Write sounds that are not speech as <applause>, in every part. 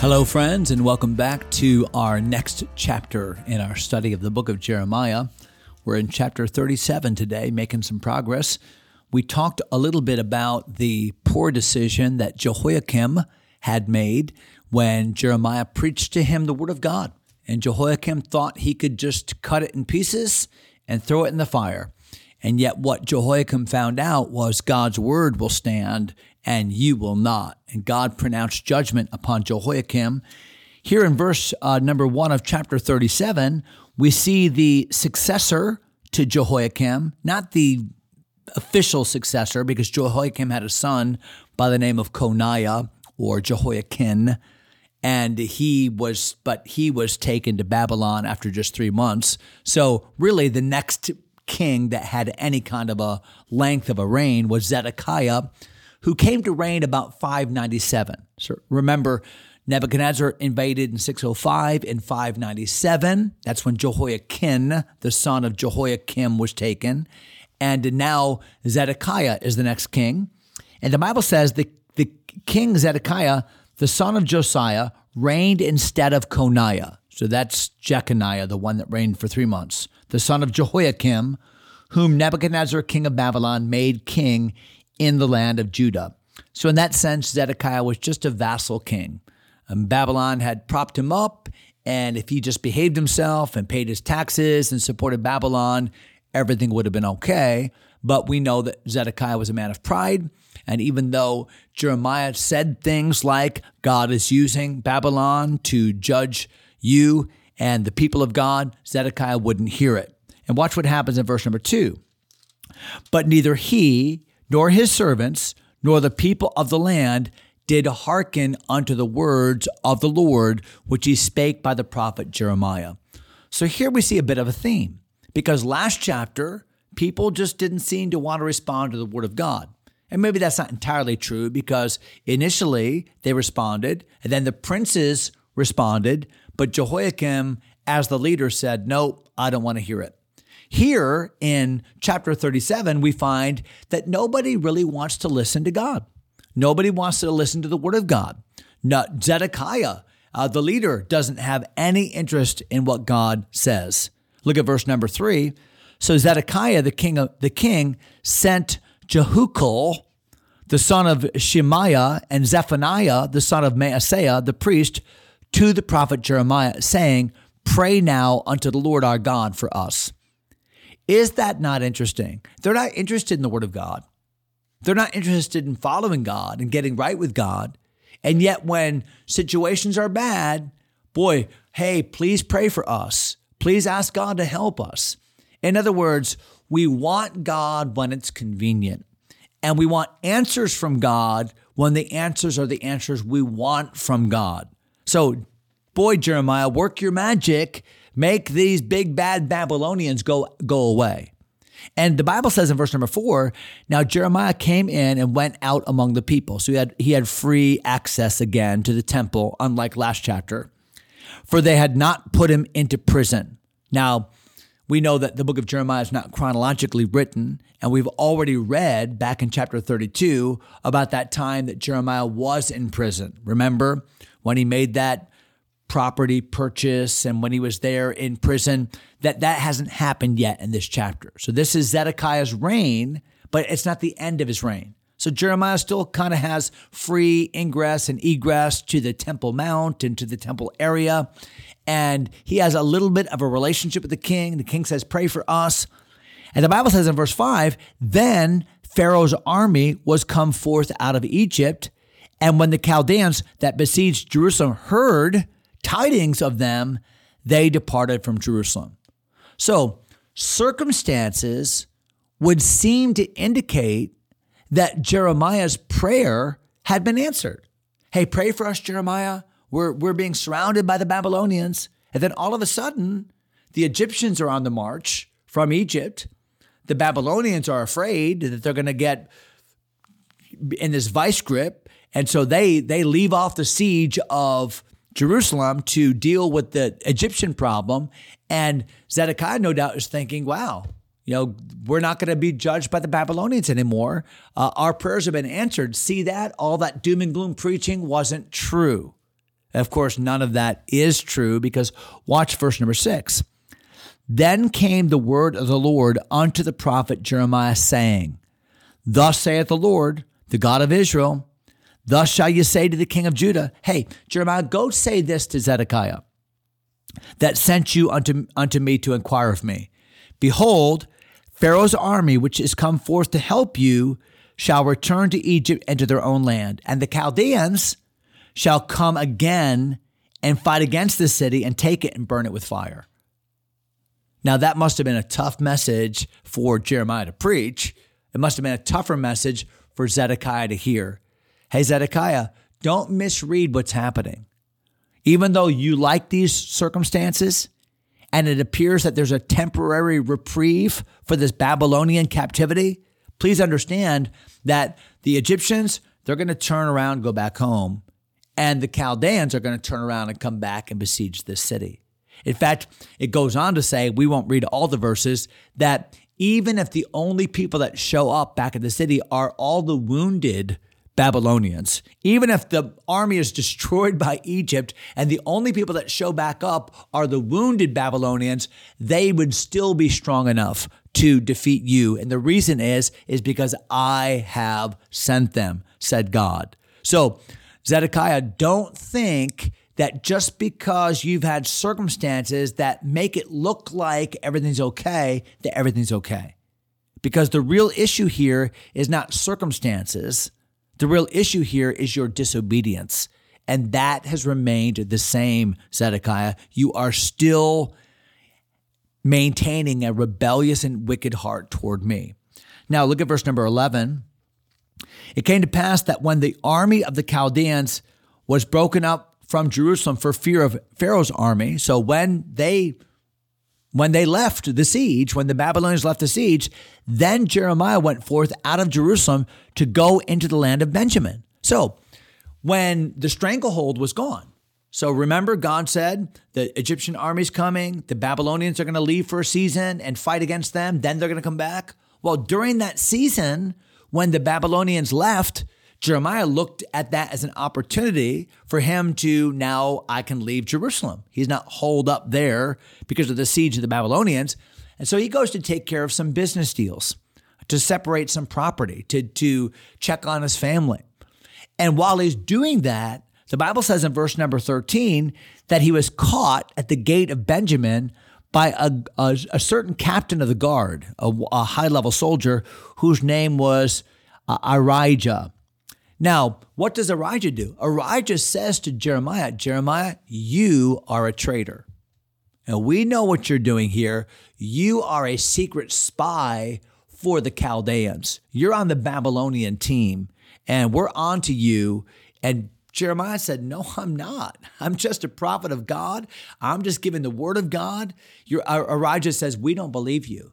Hello, friends, and welcome back to our next chapter in our study of the book of Jeremiah. We're in chapter 37 today, making some progress. We talked a little bit about the poor decision that Jehoiakim had made when Jeremiah preached to him the word of God. And Jehoiakim thought he could just cut it in pieces and throw it in the fire. And yet, what Jehoiakim found out was God's word will stand and you will not. And God pronounced judgment upon Jehoiakim. Here in verse uh, number one of chapter 37, we see the successor to Jehoiakim, not the official successor, because Jehoiakim had a son by the name of Coniah or Jehoiachin. And he was, but he was taken to Babylon after just three months. So, really, the next king that had any kind of a length of a reign was Zedekiah, who came to reign about 597. So remember, Nebuchadnezzar invaded in 605 and 597. That's when Jehoiachin, the son of Jehoiakim, was taken. And now Zedekiah is the next king. And the Bible says the, the king Zedekiah, the son of Josiah, reigned instead of Coniah. So that's Jeconiah, the one that reigned for three months, the son of Jehoiakim, whom Nebuchadnezzar, king of Babylon, made king in the land of Judah. So, in that sense, Zedekiah was just a vassal king. Um, Babylon had propped him up, and if he just behaved himself and paid his taxes and supported Babylon, everything would have been okay. But we know that Zedekiah was a man of pride. And even though Jeremiah said things like, God is using Babylon to judge you and the people of God, Zedekiah wouldn't hear it. And watch what happens in verse number two. But neither he nor his servants, nor the people of the land did hearken unto the words of the Lord, which he spake by the prophet Jeremiah. So here we see a bit of a theme, because last chapter, people just didn't seem to want to respond to the word of God. And maybe that's not entirely true because initially they responded, and then the princes responded, but Jehoiakim, as the leader, said, Nope, I don't want to hear it. Here in chapter 37, we find that nobody really wants to listen to God. Nobody wants to listen to the word of God. Not Zedekiah, uh, the leader, doesn't have any interest in what God says. Look at verse number three. So Zedekiah, the king, of, the king, sent Jehucal, the son of Shemaiah, and Zephaniah, the son of Maaseiah, the priest, to the prophet Jeremiah, saying, Pray now unto the Lord our God for us is that not interesting? They're not interested in the Word of God. They're not interested in following God and getting right with God. And yet, when situations are bad, boy, hey, please pray for us. Please ask God to help us. In other words, we want God when it's convenient. And we want answers from God when the answers are the answers we want from God. So, boy, Jeremiah, work your magic Make these big bad Babylonians go, go away. And the Bible says in verse number four, now Jeremiah came in and went out among the people. So he had, he had free access again to the temple, unlike last chapter, for they had not put him into prison. Now, we know that the book of Jeremiah is not chronologically written, and we've already read back in chapter 32 about that time that Jeremiah was in prison. Remember when he made that property purchase and when he was there in prison that that hasn't happened yet in this chapter. So this is zedekiah's reign but it's not the end of his reign. So jeremiah still kind of has free ingress and egress to the temple mount and to the temple area. And he has a little bit of a relationship with the king. The king says pray for us. And the bible says in verse 5 then pharaoh's army was come forth out of egypt. And when the chaldeans that besieged jerusalem heard tidings of them, they departed from Jerusalem. So, circumstances would seem to indicate that Jeremiah's prayer had been answered. Hey, pray for us, Jeremiah. We're, we're being surrounded by the Babylonians. And then all of a sudden, The Egyptians are on the march from Egypt. The Babylonians are afraid that they're going to get in this vice grip. And so they they leave off the siege of Jerusalem to deal with the Egyptian problem. And Zedekiah, no doubt, is thinking, wow, you know, we're not going to be judged by the Babylonians anymore. Uh, our prayers have been answered. See that? All that doom and gloom preaching wasn't true. Of course, none of that is true because watch verse number six. Then came the word of the Lord unto the prophet Jeremiah, saying, Thus saith the Lord, the God of Israel, Thus shall you say to the king of Judah, Hey, Jeremiah, go say this to Zedekiah, that sent you unto, unto me to inquire of me. Behold, Pharaoh's army, which is come forth to help you, shall return to Egypt and to their own land. And the Chaldeans shall come again and fight against the city and take it and burn it with fire. Now, that must have been a tough message for Jeremiah to preach. It must have been a tougher message for Zedekiah to hear. Hey, Zedekiah, don't misread what's happening. Even though you like these circumstances and it appears that there's a temporary reprieve for this Babylonian captivity, please understand that the Egyptians, they're going to turn around, go back home, and the Chaldeans are going to turn around and come back and besiege this city. In fact, it goes on to say, we won't read all the verses, that even if the only people that show up back at the city are all the wounded Babylonians. Even if the army is destroyed by Egypt and the only people that show back up are the wounded Babylonians, they would still be strong enough to defeat you. And the reason is is because I have sent them, said God. So, Zedekiah, don't think that just because you've had circumstances that make it look like everything's okay, that everything's okay. Because the real issue here is not circumstances. The real issue here is your disobedience. And that has remained the same, Zedekiah. You are still maintaining a rebellious and wicked heart toward me. Now, look at verse number 11. It came to pass that when the army of the Chaldeans was broken up from Jerusalem for fear of Pharaoh's army, so when they when they left the siege, when the Babylonians left the siege, then Jeremiah went forth out of Jerusalem to go into the land of Benjamin. So, when the stranglehold was gone, so remember, God said the Egyptian army's coming, the Babylonians are going to leave for a season and fight against them, then they're going to come back. Well, during that season, when the Babylonians left, Jeremiah looked at that as an opportunity for him to now I can leave Jerusalem. He's not holed up there because of the siege of the Babylonians. And so he goes to take care of some business deals, to separate some property, to, to check on his family. And while he's doing that, the Bible says in verse number 13 that he was caught at the gate of Benjamin by a, a, a certain captain of the guard, a, a high level soldier whose name was uh, Arijah. Now, what does Arijah do? Arijah says to Jeremiah, Jeremiah, you are a traitor. And we know what you're doing here. You are a secret spy for the Chaldeans. You're on the Babylonian team, and we're on to you. And Jeremiah said, No, I'm not. I'm just a prophet of God. I'm just giving the word of God. Your, uh, Arijah says, We don't believe you.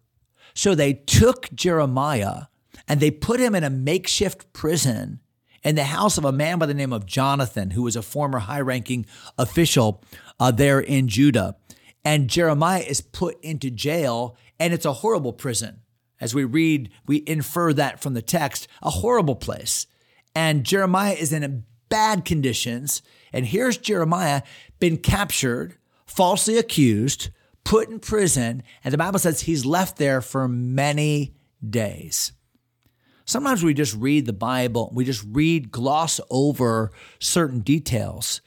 So they took Jeremiah and they put him in a makeshift prison in the house of a man by the name of Jonathan, who was a former high ranking official uh, there in Judah. And Jeremiah is put into jail, and it's a horrible prison. As we read, we infer that from the text, a horrible place. And Jeremiah is in bad conditions. And here's Jeremiah been captured, falsely accused, put in prison, and the Bible says he's left there for many days. Sometimes we just read the Bible, we just read, gloss over certain details.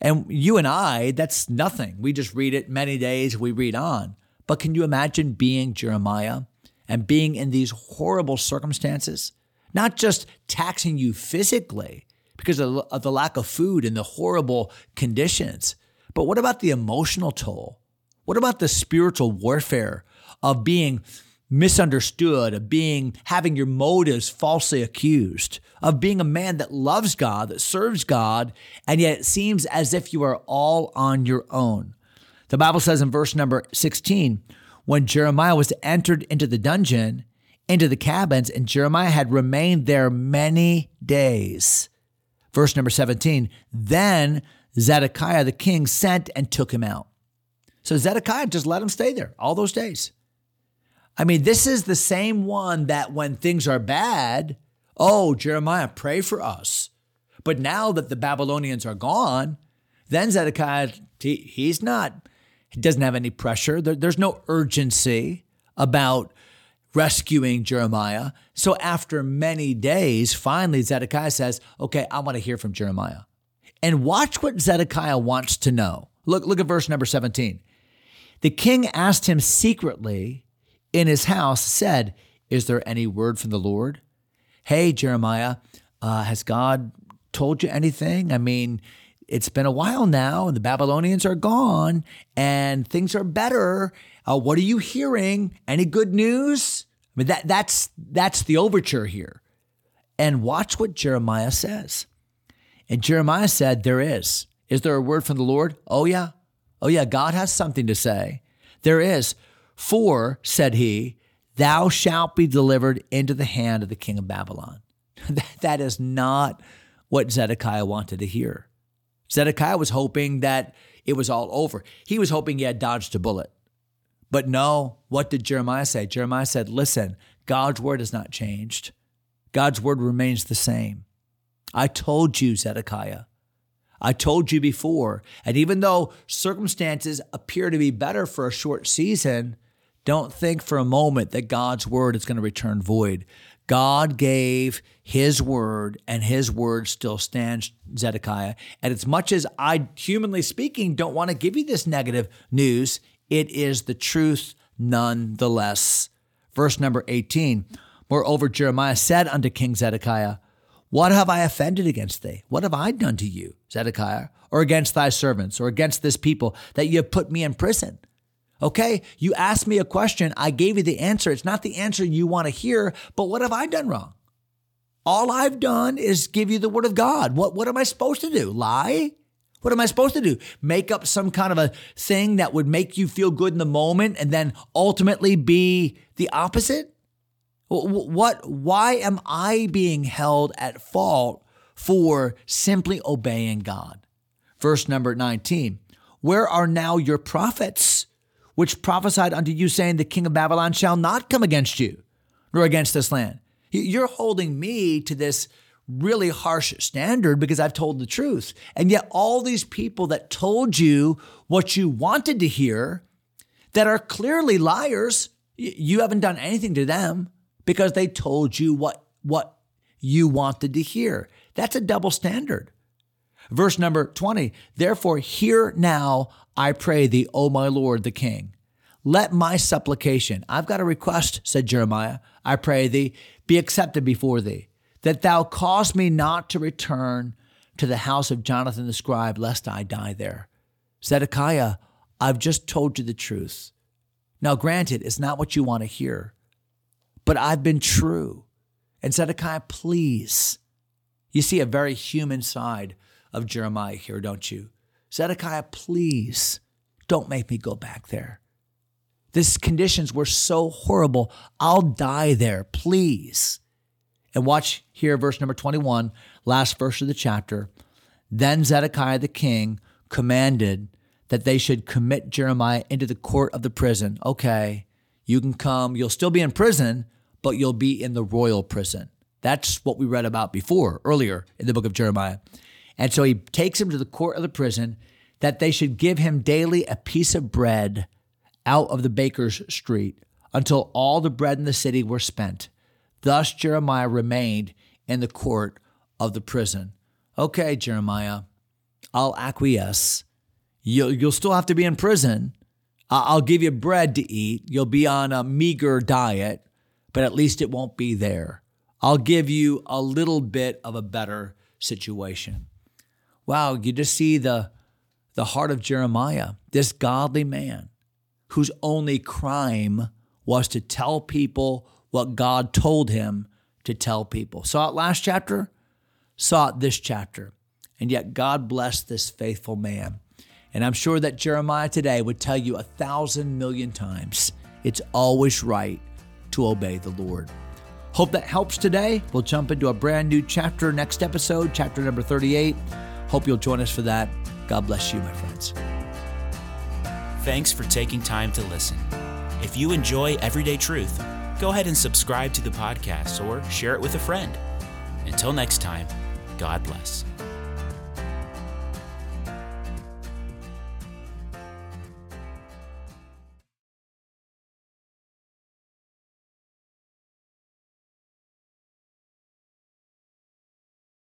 And you and I, that's nothing. We just read it many days, we read on. But can you imagine being Jeremiah and being in these horrible circumstances? Not just taxing you physically because of the lack of food and the horrible conditions, but what about the emotional toll? What about the spiritual warfare of being misunderstood, of being having your motives falsely accused, of being a man that loves God, that serves God, and yet it seems as if you are all on your own. The Bible says in verse number 16, when Jeremiah was entered into the dungeon, into the cabins, and Jeremiah had remained there many days. Verse number 17, then Zedekiah the king sent and took him out. So Zedekiah just let him stay there all those days. I mean, this is the same one that when things are bad, oh, Jeremiah, pray for us. But now that the Babylonians are gone, then Zedekiah, he, he's not, he doesn't have any pressure. There, there's no urgency about rescuing Jeremiah. So after many days, finally Zedekiah says, Okay, I want to hear from Jeremiah. And watch what Zedekiah wants to know. Look, look at verse number 17. The king asked him secretly in his house, said, Is there any word from the Lord? Hey, Jeremiah, uh, has God told you anything? I mean, it's been a while now, and the Babylonians are gone, and things are better. Uh, what are you hearing? Any good news? I mean, that, that's, that's the overture here. And watch what Jeremiah says. And Jeremiah said, There is. Is there a word from the Lord? Oh, yeah. Oh, yeah. God has something to say. There is. For, said he, thou shalt be delivered into the hand of the king of Babylon. <laughs> that is not what Zedekiah wanted to hear. Zedekiah was hoping that it was all over. He was hoping he had dodged a bullet. But no, what did Jeremiah say? Jeremiah said, Listen, God's word has not changed. God's word remains the same. I told you, Zedekiah. I told you before. And even though circumstances appear to be better for a short season, don't think for a moment that God's word is going to return void. God gave his word, and his word still stands, Zedekiah. And as much as I, humanly speaking, don't want to give you this negative news, it is the truth nonetheless. Verse number 18 Moreover, Jeremiah said unto King Zedekiah, What have I offended against thee? What have I done to you, Zedekiah, or against thy servants, or against this people, that you have put me in prison? Okay, you asked me a question, I gave you the answer. It's not the answer you want to hear, but what have I done wrong? All I've done is give you the word of God. What, what am I supposed to do? Lie? What am I supposed to do? Make up some kind of a thing that would make you feel good in the moment and then ultimately be the opposite? What, why am I being held at fault for simply obeying God? Verse number 19 Where are now your prophets? Which prophesied unto you, saying, The king of Babylon shall not come against you, nor against this land. You're holding me to this really harsh standard because I've told the truth. And yet, all these people that told you what you wanted to hear, that are clearly liars, you haven't done anything to them because they told you what, what you wanted to hear. That's a double standard. Verse number 20, therefore, hear now I pray thee, O my Lord the King. Let my supplication, I've got a request, said Jeremiah, I pray thee, be accepted before thee, that thou cause me not to return to the house of Jonathan the scribe, lest I die there. Zedekiah, I've just told you the truth. Now, granted, it's not what you want to hear, but I've been true. And Zedekiah, please. You see a very human side of Jeremiah here, don't you? Zedekiah, please don't make me go back there. These conditions were so horrible. I'll die there, please. And watch here, verse number 21, last verse of the chapter. Then Zedekiah the king commanded that they should commit Jeremiah into the court of the prison. Okay, you can come, you'll still be in prison, but you'll be in the royal prison. That's what we read about before, earlier in the book of Jeremiah. And so he takes him to the court of the prison that they should give him daily a piece of bread out of the baker's street until all the bread in the city were spent. Thus Jeremiah remained in the court of the prison. Okay, Jeremiah, I'll acquiesce. You'll, you'll still have to be in prison. I'll give you bread to eat. You'll be on a meager diet, but at least it won't be there. I'll give you a little bit of a better situation wow, you just see the, the heart of Jeremiah, this godly man whose only crime was to tell people what God told him to tell people. Saw it last chapter, saw it this chapter. And yet God blessed this faithful man. And I'm sure that Jeremiah today would tell you a thousand million times it's always right to obey the Lord. Hope that helps today. We'll jump into a brand new chapter next episode, chapter number 38. Hope you'll join us for that. God bless you, my friends. Thanks for taking time to listen. If you enjoy Everyday Truth, go ahead and subscribe to the podcast or share it with a friend. Until next time, God bless.